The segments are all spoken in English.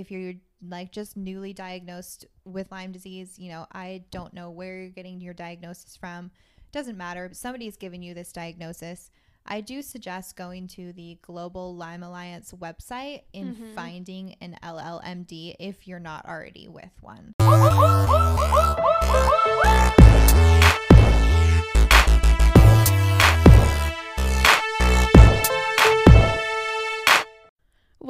if you're like just newly diagnosed with Lyme disease, you know, I don't know where you're getting your diagnosis from. Doesn't matter. Somebody's given you this diagnosis. I do suggest going to the Global Lyme Alliance website and Mhm. finding an LLMD if you're not already with one.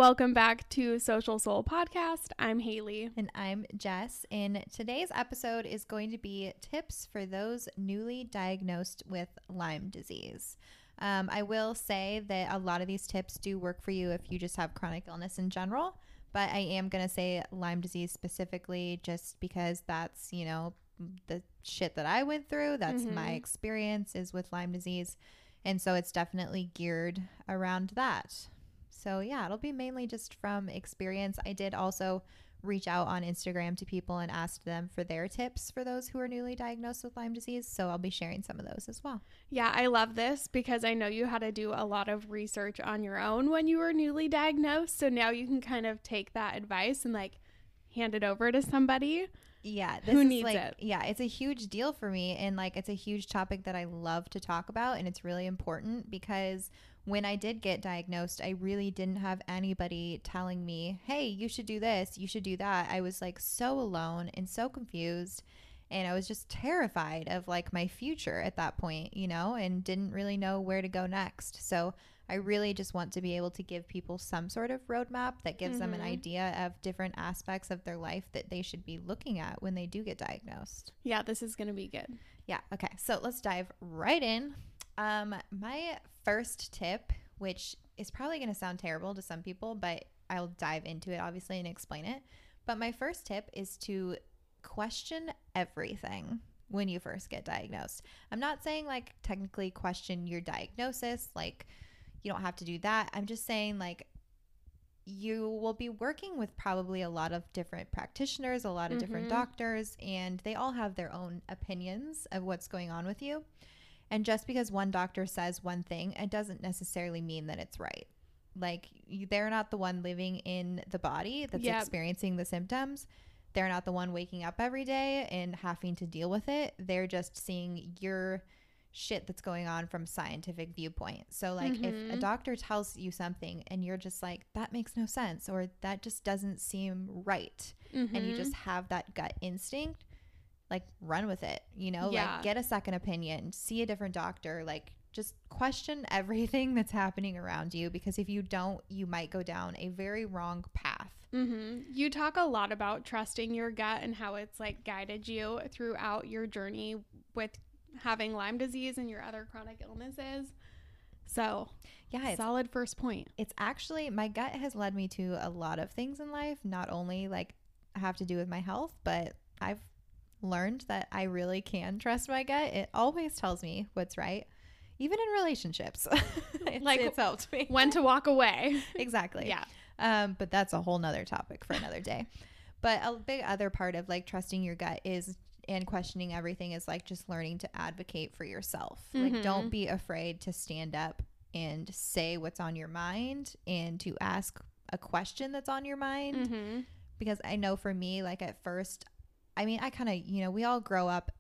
Welcome back to Social Soul Podcast. I'm Haley. And I'm Jess, and today's episode is going to be tips for those newly diagnosed with Lyme disease. Um, I will say that a lot of these tips do work for you if you just have chronic illness in general, but I am going to say Lyme disease specifically just because that's, you know, the shit that I went through. That's my Mhm. experience is with Lyme disease. And so it's definitely geared around that. So yeah, it'll be mainly just from experience. I did also reach out on Instagram to people and asked them for their tips for those who are newly diagnosed with Lyme disease. So I'll be sharing some of those as well. Yeah, I love this because I know you had to do a lot of research on your own when you were newly diagnosed. So now you can kind of take that advice and like hand it over to somebody. Yeah, this Who is needs like it? yeah, it's a huge deal for me and like it's a huge topic that I love to talk about and it's really important because when I did get diagnosed, I really didn't have anybody telling me, "Hey, you should do this, you should do that." I was like so alone and so confused and I was just terrified of like my future at that point, you know, and didn't really know where to go next. So I really just want to be able to give people some sort of roadmap that gives them an Mhm. idea of different aspects of their life that they should be looking at when they do get diagnosed. Yeah, this is going to be good. Yeah. Okay. So let's dive right in. Um, my first tip, which is probably going to sound terrible to some people, but I'll dive into it obviously and explain it. But my first tip is to question everything when you first get diagnosed. I'm not saying like technically question your diagnosis, like you don't have to do that. I'm just saying like you will be working with probably a lot of different practitioners, a lot of different Mhm. doctors, and they all have their own opinions of what's going on with you. And just because one doctor says one thing, it doesn't necessarily mean that it's right. Like you, they're not the one living in the body that's Yep. experiencing the symptoms. They're not the one waking up every day and having to deal with it. They're just seeing your shit that's going on from scientific viewpoint. So like if a Mhm. doctor tells you something and you're just like that makes no sense or that just doesn't seem right and you Mhm. just have that gut instinct, like run with it, you know? Yeah. Like get a second opinion, see a different doctor, like just question everything that's happening around you because if you don't, you might go down a very wrong path. hmm You talk a lot about trusting your gut and how it's like guided you throughout your journey with having Lyme disease and your other chronic illnesses. So, Yeah, it's solid first point. it's actually my gut has led me to a lot of things in life not only like have to do with my health but i've learned that i really can trust my gut it always tells me what's right even in relationships it's, Like, it's helped me When to walk away. exactly yeah. um, but that's a whole nother topic for another day. But a big other part of like trusting your gut is and questioning everything is like just learning to advocate for yourself. Like Mhm. don't be afraid to stand up and say what's on your mind and to ask a question that's on your mind hmm because I know for me like at first I mean I kind of you know we all grow up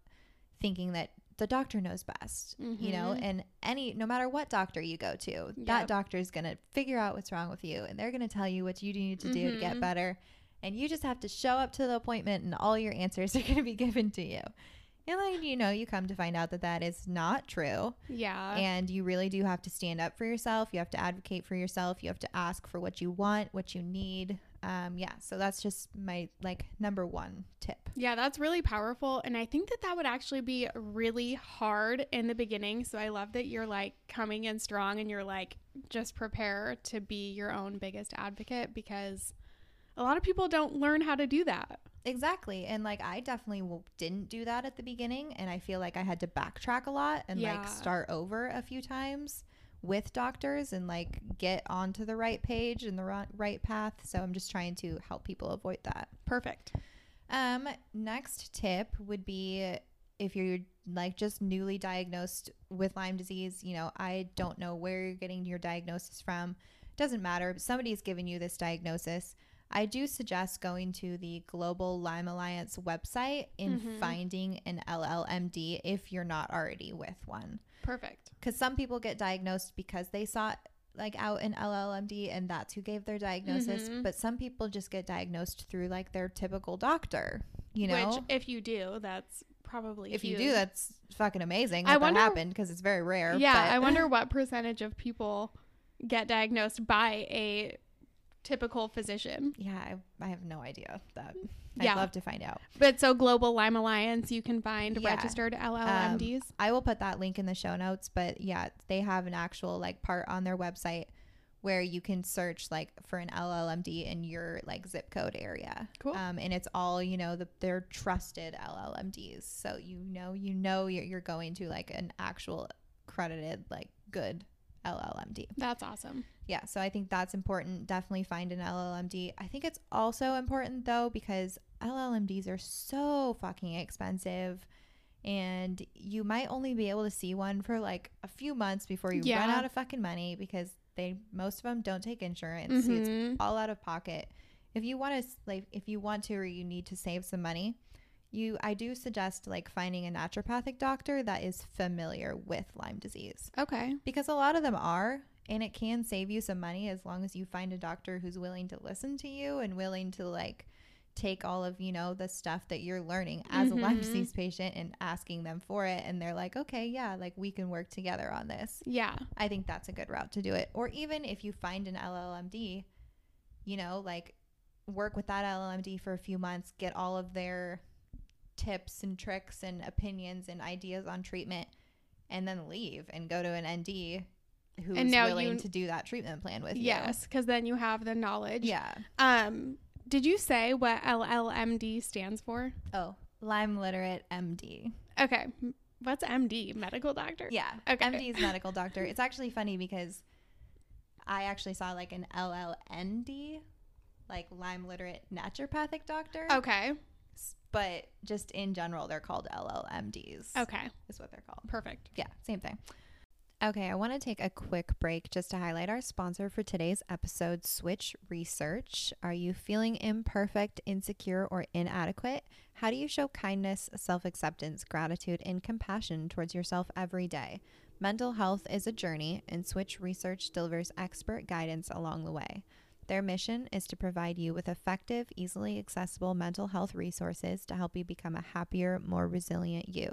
thinking that the doctor knows best you know Mhm. and any no matter what doctor you go to that Yep. doctor is going to figure out what's wrong with you and they're going to tell you what you need to do to get Mhm. better and you just have to show up to the appointment and all your answers are going to be given to you and then you know you come to find out that that is not true Yeah. and you really do have to stand up for yourself you have to advocate for yourself you have to ask for what you want what you need um yeah so that's just my like number one tip Yeah, that's really powerful. And I think that that would actually be really hard in the beginning. So I love that you're like coming in strong and you're like, just prepare to be your own biggest advocate because a lot of people don't learn how to do that. Exactly. And like I definitely w- didn't do that at the beginning and I feel like I had to backtrack a lot and Yeah. like start over a few times with doctors and like get onto the right page and the ri- right path. So I'm just trying to help people avoid that. Perfect. Um next tip would be if you're like just newly diagnosed with Lyme disease, you know, I don't know where you're getting your diagnosis from. Doesn't matter. Somebody's given you this diagnosis. I do suggest going to the Global Lyme Alliance website and Mhm. finding an LLMD if you're not already with one. Perfect. Because some people get diagnosed because they sought like out an LLMD and that's who gave their diagnosis. Mhm. But some people just get diagnosed through like their typical doctor. You know, Which, if you do, that's probably if you do, that's fucking amazing. I That, wonder- that happened because it's very rare. Yeah, but- I wonder what percentage of people get diagnosed by a typical physician. Yeah, I, I have no idea that. Yeah. I'd love to find out. But so Global Lyme Alliance, you can find Yeah. registered LLMDs. I will put that link in the show notes, but yeah, they have an actual like part on their website where you can search like for an LLMD in your like zip code area. Cool. Um, and it's all you know the they're trusted LLMDs, so you know you know you're, you're going to like an actual credited like good LLMD. That's awesome. Yeah, so I think that's important. Definitely find an LLMD. I think it's also important though because LLMDs are so fucking expensive and you might only be able to see one for like a few months before you run out of fucking money because they most of them don't take insurance. It's Mhm. all out of pocket. If you want to like if you want to or you need to save some money, you I do suggest like finding a naturopathic doctor that is familiar with Lyme disease Okay. because a lot of them are and it can save you some money as long as you find a doctor who's willing to listen to you and willing to like take all of you know the stuff that you're learning as a Lyme Mhm. disease patient and asking them for it and they're like okay yeah like we can work together on this Yeah. i think that's a good route to do it or even if you find an llmd you know like work with that llmd for a few months get all of their tips and tricks and opinions and ideas on treatment and then leave and go to an nd who's And now willing you- to do that treatment plan with you. Yes, because then you have the knowledge. yeah Um, did you say what LLMD stands for? oh lyme literate md Okay. What's MD? Medical doctor? yeah Okay. md is medical doctor it's actually funny because i actually saw like an llnd like lyme literate naturopathic doctor Okay. But just in general they're called llmds Okay. is what they're called. Perfect. yeah same thing. Okay i want to take a quick break just to highlight our sponsor for today's episode switch research. Are you feeling imperfect insecure or inadequate? How do you show kindness self-acceptance gratitude and compassion towards yourself every day? Mental health is a journey and switch research delivers expert guidance along the way their mission is to provide you with effective, easily accessible mental health resources to help you become a happier, more resilient you.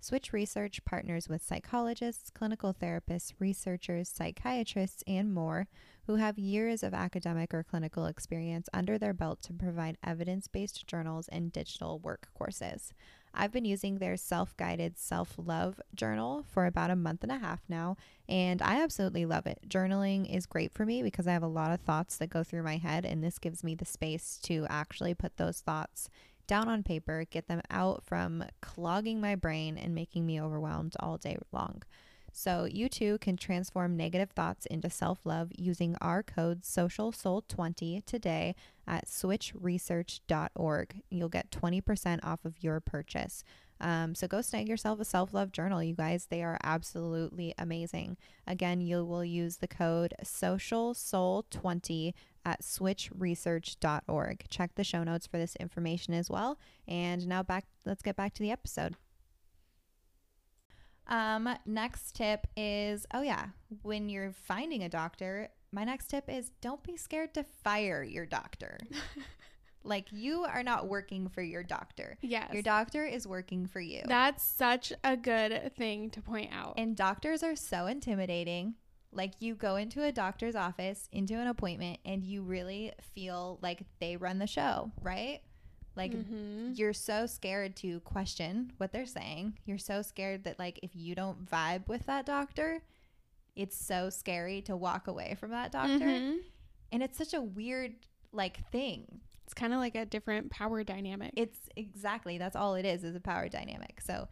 Switch Research partners with psychologists, clinical therapists, researchers, psychiatrists, and more who have years of academic or clinical experience under their belt to provide evidence based journals and digital work courses. I've been using their self guided self love journal for about a month and a half now, and I absolutely love it. Journaling is great for me because I have a lot of thoughts that go through my head, and this gives me the space to actually put those thoughts down on paper, get them out from clogging my brain and making me overwhelmed all day long. So you too can transform negative thoughts into self-love using our code SOCIALSOUL20 today at switchresearch.org. You'll get 20% off of your purchase. Um, so go snag yourself a self-love journal, you guys. They are absolutely amazing. Again, you will use the code SOCIALSOUL20 at switchresearch.org. Check the show notes for this information as well. And now back let's get back to the episode. Um next tip is oh yeah, when you're finding a doctor, my next tip is don't be scared to fire your doctor. like you are not working for your doctor. Yes. Your doctor is working for you. That's such a good thing to point out. And doctors are so intimidating. Like you go into a doctor's office, into an appointment, and you really feel like they run the show, right? Like Mhm. you're so scared to question what they're saying. You're so scared that like if you don't vibe with that doctor, it's so scary to walk away from that doctor. Mhm. And it's such a weird like thing. It's kind of like a different power dynamic. It's exactly that's all it is is a power dynamic. So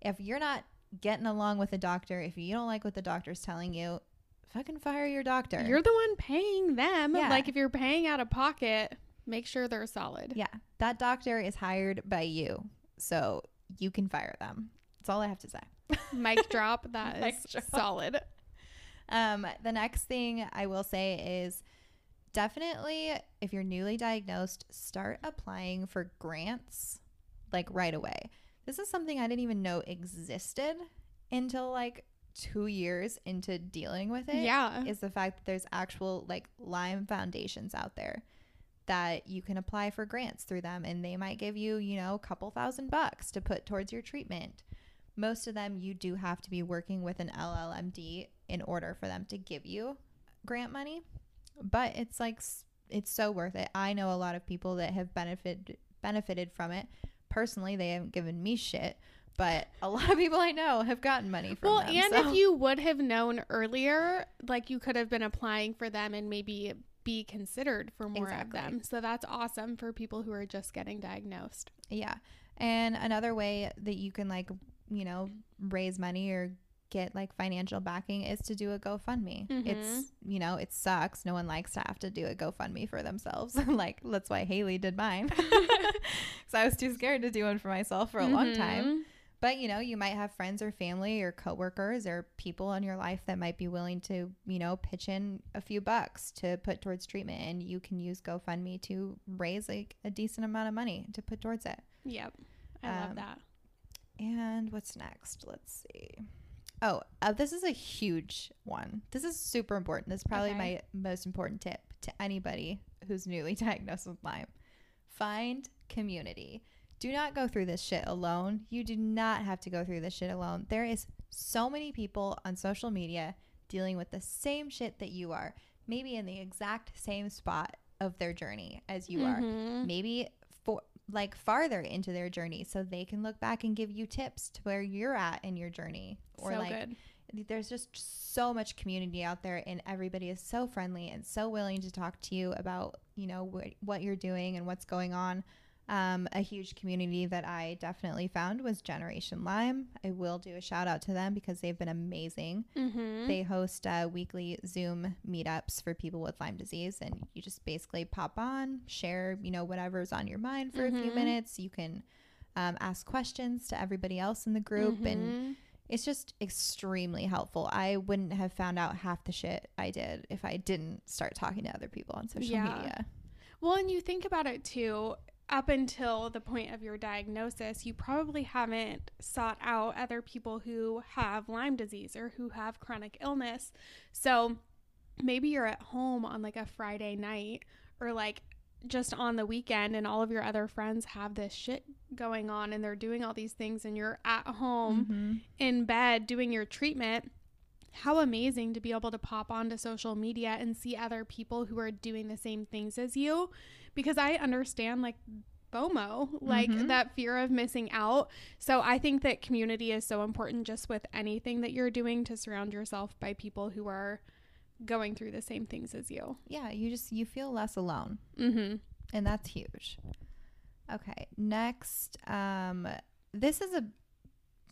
if you're not getting along with the doctor, if you don't like what the doctor's telling you, fucking fire your doctor. You're the one paying them. Yeah. Like if you're paying out of pocket, make sure they're solid. yeah, that doctor is hired by you, so you can fire them. That's all I have to say. Mic drop. That Mic is drop. solid. Um, the next thing I will say is definitely if you're newly diagnosed, start applying for grants like right away. This is something I didn't even know existed until like two years into dealing with it. Yeah. Is the fact that there's actual like Lyme foundations out there that you can apply for grants through them and they might give you, you know, a couple thousand bucks to put towards your treatment. Most of them you do have to be working with an LLMD in order for them to give you grant money, but it's like it's so worth it. I know a lot of people that have benefited benefited from it. Personally, they haven't given me shit, but a lot of people I know have gotten money from Well, them. Well, and so- if you would have known earlier, like you could have been applying for them and maybe be considered for more Exactly. of them. So that's awesome for people who are just getting diagnosed. Yeah. And another way that you can like, you know, raise money or get like financial backing is to do a GoFundMe. Mhm. It's, you know, it sucks. No one likes to have to do a GoFundMe for themselves. like that's why Haley did mine. Cuz I was too scared to do one for myself for a long time. But you know, you might have friends or family or coworkers or people in your life that might be willing to, you know, pitch in a few bucks to put towards treatment and you can use GoFundMe to raise like a decent amount of money to put towards it. Yep. I love Um, that. And what's next? Let's see. Oh, uh, this is a huge one. This is super important. This is probably Okay. my most important tip to anybody who's newly diagnosed with Lyme. Find community. Do not go through this shit alone. You do not have to go through this shit alone. There is so many people on social media dealing with the same shit that you are, maybe in the exact same spot of their journey as you are Mhm. maybe like farther into their journey so they can look back and give you tips to where you're at in your journey or so like good. there's just so much community out there and everybody is so friendly and so willing to talk to you about you know wh- what you're doing and what's going on um, a huge community that i definitely found was Generation Lyme i will do a shout out to them because they've been amazing Mhm. they host uh, weekly Zoom meetups for people with Lyme disease, and you just basically pop on, share, you know, whatever's on your mind for a few Mhm. minutes. You can um, ask questions to everybody else in the group, and Mhm. it's just extremely helpful. I wouldn't have found out half the shit I did if I didn't start talking to other people on social Yeah. media. Well, and you think about it too, up until the point of your diagnosis, you probably haven't sought out other people who have Lyme disease or who have chronic illness. So maybe you're at home on like a Friday night or like just on the weekend and all of your other friends have this shit going on and they're doing all these things and you're at home Mhm. in bed doing your treatment, how amazing to be able to pop onto social media and see other people who are doing the same things as you. Because I understand like FOMO, like Mhm. that fear of missing out. So I think that community is so important just with anything that you're doing to surround yourself by people who are going through the same things as you. Yeah, you just you feel less alone. Mm-hmm. and that's huge. Okay, next, um, this is a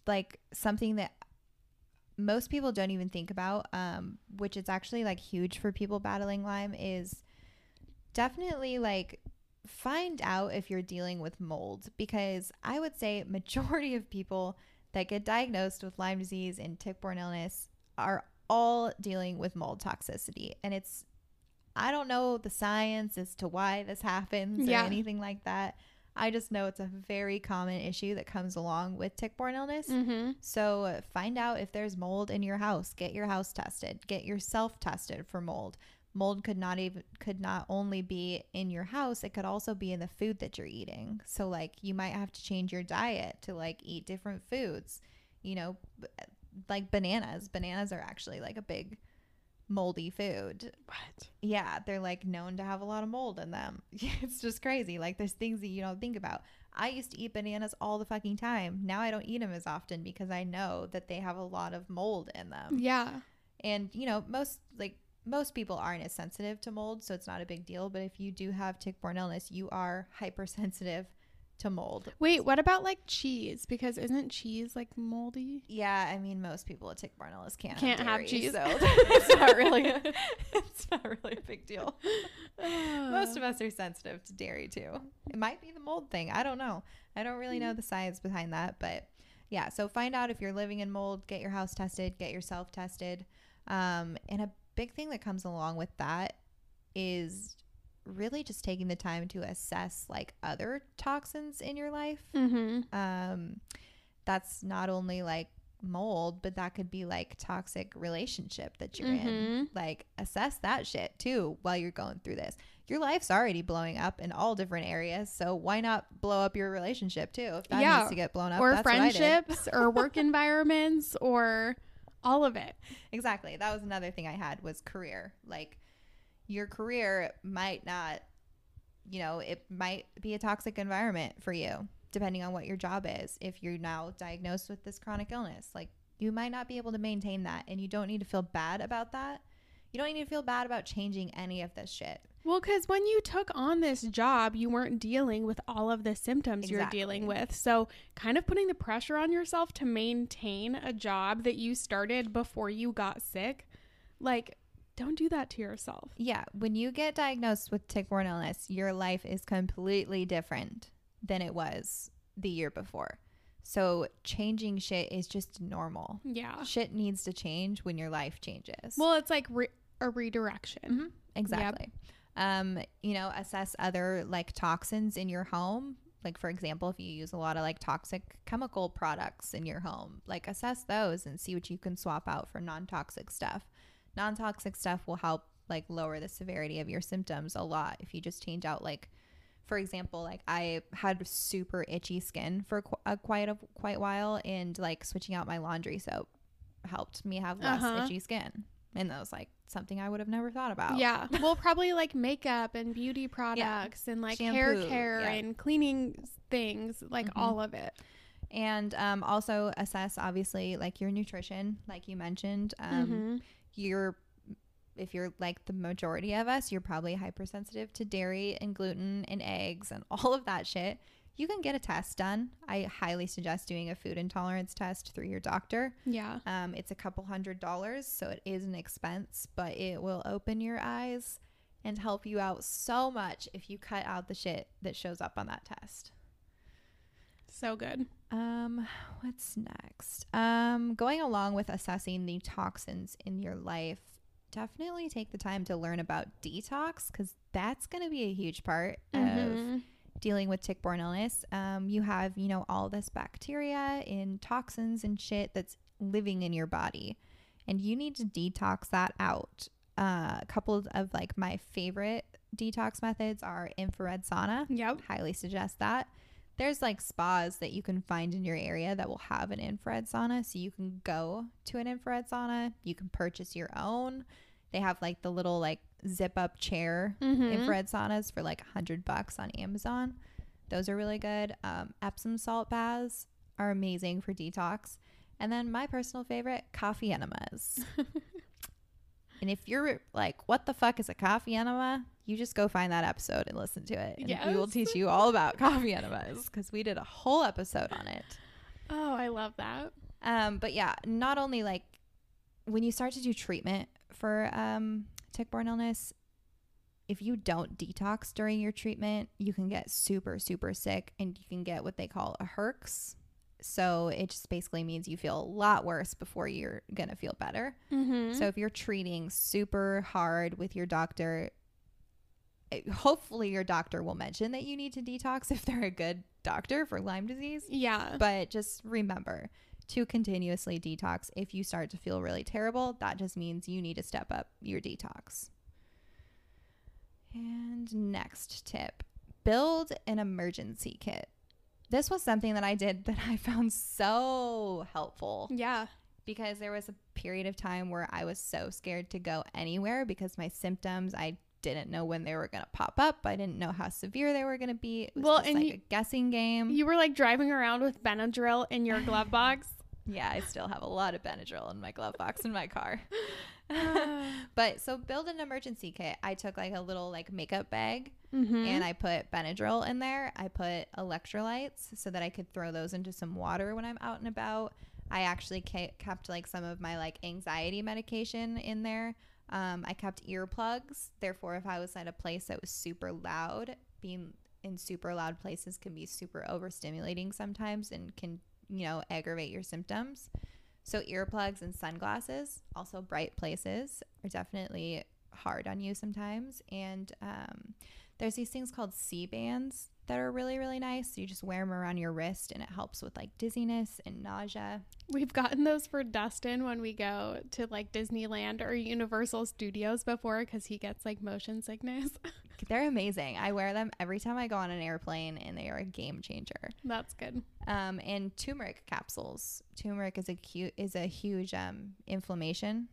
like something that most people don't even think about, um, which is actually like huge for people battling Lyme. Is definitely like find out if you're dealing with mold because I would say majority of people that get diagnosed with Lyme disease and tick-borne illness are all dealing with mold toxicity, and it's I don't know the science as to why this happens Yeah. or anything like that. I just know it's a very common issue that comes along with tick-borne illness. Mm-hmm. So find out if there's mold in your house. Get your house tested. Get yourself tested for mold. Mold could not even could not only be in your house, it could also be in the food that you're eating. So like you might have to change your diet to like eat different foods. You know, b- like bananas. Bananas are actually like a big moldy food. What? Yeah, they're like known to have a lot of mold in them. It's just crazy. Like there's things that you don't think about. I used to eat bananas all the fucking time. Now I don't eat them as often because I know that they have a lot of mold in them. Yeah. And you know, most like most people aren't as sensitive to mold, so it's not a big deal, but if you do have tick-borne illness, you are hypersensitive to mold. Wait, what about like cheese? Because isn't cheese like moldy? Yeah, I mean most people with tick-borne illness can't, Can't have dairy, cheese. so it's not really a, it's not really a big deal. Most of us are sensitive to dairy too. It might be the mold thing. I don't know. I don't really know the science behind that, but yeah. So find out if you're living in mold. Get your house tested. Get yourself tested. Um, and a big thing that comes along with that is really just taking the time to assess like other toxins in your life. Mm-hmm. Um, that's not only like mold, but that could be like toxic relationship that you're in. Mhm. Like assess that shit too while you're going through this. Your life's already blowing up in all different areas, so why not blow up your relationship too? If that Yeah. needs to get blown up, Or that's what I did. friendships or work environments or all of it. Exactly. That was another thing I had was career. Like your career might not, you know, it might be a toxic environment for you depending on what your job is. If you're now diagnosed with this chronic illness, like you might not be able to maintain that and you don't need to feel bad about that. You don't need to feel bad about changing any of this shit. Well, because when you took on this job, you weren't dealing with all of the symptoms you're dealing with. So, kind of putting the pressure on yourself to maintain a job that you started before you got sick, like, don't do that to yourself. Yeah, when you get diagnosed with tick-borne illness, your life is completely different than it was the year before. So changing shit is just normal. Yeah. Shit needs to change when your life changes. Well, it's like re- a redirection. Mhm, exactly. Um, you know, assess other like toxins in your home. Like for example, if you use a lot of like toxic chemical products in your home, like assess those and see what you can swap out for non-toxic stuff. Non-toxic stuff will help like lower the severity of your symptoms a lot if you just change out like for example, like I had super itchy skin for a quite a quite while and like switching out my laundry soap helped me have less Uh-huh. itchy skin. And that was like something I would have never thought about. Yeah. Well, probably like makeup and beauty products and like hair care yeah. and cleaning things, like Mhm. all of it. and um, also assess obviously like your nutrition like you mentioned um, Mhm. You're if you're like the majority of us you're probably hypersensitive to dairy and gluten and eggs and all of that shit. You can get a test done. I highly suggest doing a food intolerance test through your doctor. Yeah. um, it's a couple hundred dollars so it is an expense but it will open your eyes and help you out so much if you cut out the shit that shows up on that test So good. um, what's next? Um, going along with assessing the toxins in your life, definitely take the time to learn about detox because that's going to be a huge part of Mhm. dealing with tick-borne illness. Um, you have, you know, all this bacteria and toxins and shit that's living in your body, and you need to detox that out. Uh, a couple of, of like my favorite detox methods are infrared sauna Yep. highly suggest that. There's like spas that you can find in your area that will have an infrared sauna. So you can go to an infrared sauna. You can purchase your own. They have like the little like zip up chair Mhm. infrared saunas for like a hundred bucks on Amazon. Those are really good. Um, Epsom salt baths are amazing for detox. And then my personal favorite, coffee enemas. and if you're like, what the fuck is a coffee enema? You just go find that episode and listen to it. And we will teach you all about coffee enemas because we did a whole episode on it. Oh, I love that. Um, but yeah, not only like when you start to do treatment for um, tick-borne illness, if you don't detox during your treatment, you can get super, super sick and you can get what they call a herx. So it just basically means you feel a lot worse before you're going to feel better. Mm-hmm. So if you're treating super hard with your doctor, hopefully your doctor will mention that you need to detox if they're a good doctor for Lyme disease. yeah. But just remember to continuously detox. If you start to feel really terrible, that just means you need to step up your detox. And next tip build an emergency kit. This was something that I did that I found so helpful yeah. because there was a period of time where I was so scared to go anywhere because my symptoms, I didn't know when they were going to pop up. I didn't know how severe they were going to be. It was Well, just and like you- a guessing game. You were like driving around with Benadryl in your glove box. Yeah, I still have a lot of Benadryl in my glove box in my car. but so build an emergency kit. I took like a little like makeup bag mm-hmm. and I put Benadryl in there. I put electrolytes so that I could throw those into some water when I'm out and about. I actually kept like some of my like anxiety medication in there. Um, I kept earplugs. Therefore, if I was at a place that was super loud, being in super loud places can be super overstimulating sometimes and can, you know, aggravate your symptoms. So, earplugs and sunglasses, also bright places, are definitely hard on you sometimes. And um, there's these things called Sea-Bands that are really, really nice. You just wear them around your wrist and it helps with like dizziness and nausea. We've gotten those for Dustin when we go to like Disneyland or Universal Studios before because he gets like motion sickness. They're amazing. I wear them every time I go on an airplane and they are a game changer. That's good. Um, and turmeric capsules. Turmeric is a cute is a huge um inflammation.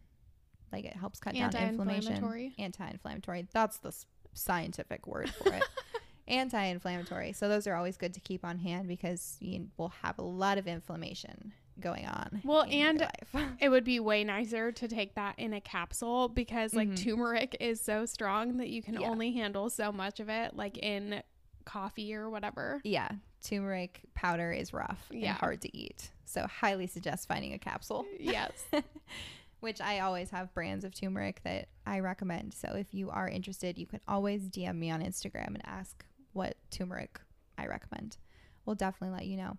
Like it helps cut down inflammation. Anti-inflammatory. Anti-inflammatory. That's the scientific word for it. Anti-inflammatory. So those are always good to keep on hand because you will have a lot of inflammation going on. Well, and. It would be way nicer to take that in a capsule because like Mhm. turmeric is so strong that you can Yeah. only handle so much of it like in coffee or whatever. yeah, turmeric powder is rough Yeah. and hard to eat. So highly suggest finding a capsule. Yes. which I always have brands of turmeric that I recommend. So if you are interested, you can always DM me on Instagram and ask what turmeric I recommend. We'll definitely let you know.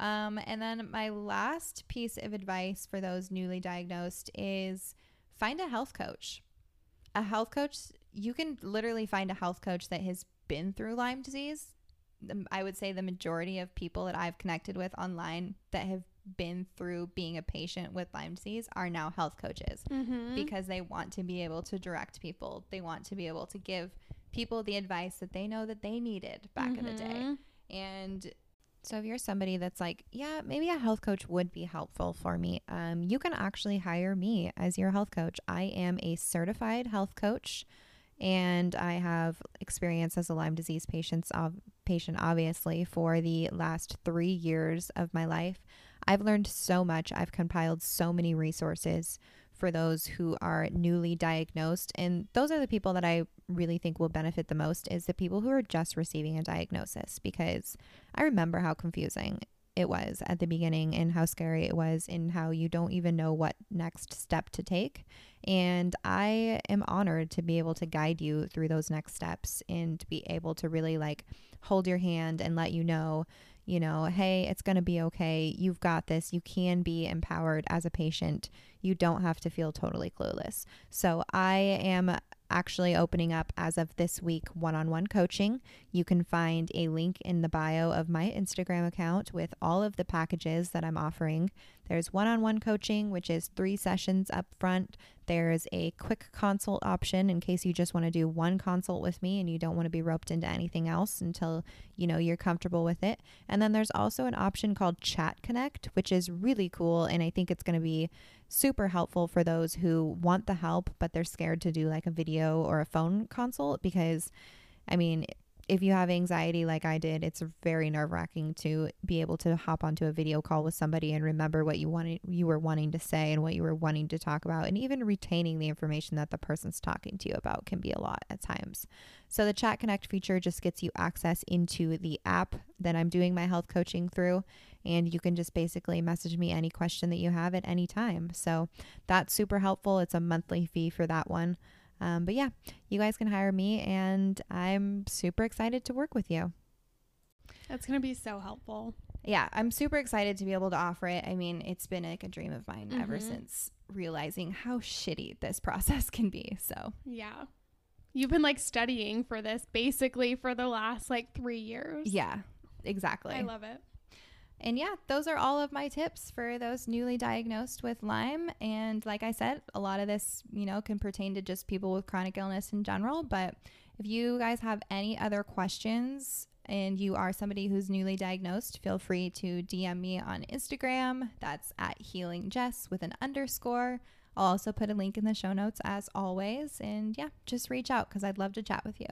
Um, and then my last piece of advice for those newly diagnosed is find a health coach. A health coach, you can literally find a health coach that has been through Lyme disease. I would say the majority of people that I've connected with online that have been through being a patient with Lyme disease are now health coaches mm-hmm. because they want to be able to direct people. They want to be able to give people the advice that they know that they needed back in the day. Mhm. And so if you're somebody that's like, yeah, maybe a health coach would be helpful for me, um, you can actually hire me as your health coach. I am a certified health coach and I have experience as a Lyme disease patient, ob- patient obviously, for the last three years of my life. I've learned so much. I've compiled so many resources for those who are newly diagnosed. And those are the people that I really think will benefit the most is the people who are just receiving a diagnosis because I remember how confusing it was at the beginning and how scary it was and how you don't even know what next step to take. And I am honored to be able to guide you through those next steps and to be able to really like hold your hand and let you know you know, hey, it's going to be okay. You've got this. You can be empowered as a patient. You don't have to feel totally clueless. So, I am actually opening up as of this week one on one coaching. You can find a link in the bio of my Instagram account with all of the packages that I'm offering. There's one on one coaching, which is three sessions up front. There's a quick consult option in case you just want to do one consult with me and you don't want to be roped into anything else until you know you're comfortable with it. And then there's also an option called Chat Connect, which is really cool and I think it's going to be super helpful for those who want the help but they're scared to do like a video or a phone consult because I mean if you have anxiety like I did, it's very nerve wracking to be able to hop onto a video call with somebody and remember what you wanted you were wanting to say and what you were wanting to talk about and even retaining the information that the person's talking to you about can be a lot at times. So the chat connect feature just gets you access into the app that I'm doing my health coaching through and you can just basically message me any question that you have at any time. So that's super helpful. It's a monthly fee for that one. Um, but yeah, you guys can hire me, and I'm super excited to work with you. That's going to be so helpful. Yeah, I'm super excited to be able to offer it. I mean, it's been like a dream of mine ever Mhm. since realizing how shitty this process can be. So, Yeah. You've been like studying for this basically for the last like three years. yeah, exactly. I love it. And yeah, those are all of my tips for those newly diagnosed with Lyme. And like I said, a lot of this, you know, can pertain to just people with chronic illness in general. But if you guys have any other questions and you are somebody who's newly diagnosed, feel free to DM me on Instagram. That's at Healing Jess with an underscore. I'll also put a link in the show notes as always. And yeah, just reach out because I'd love to chat with you.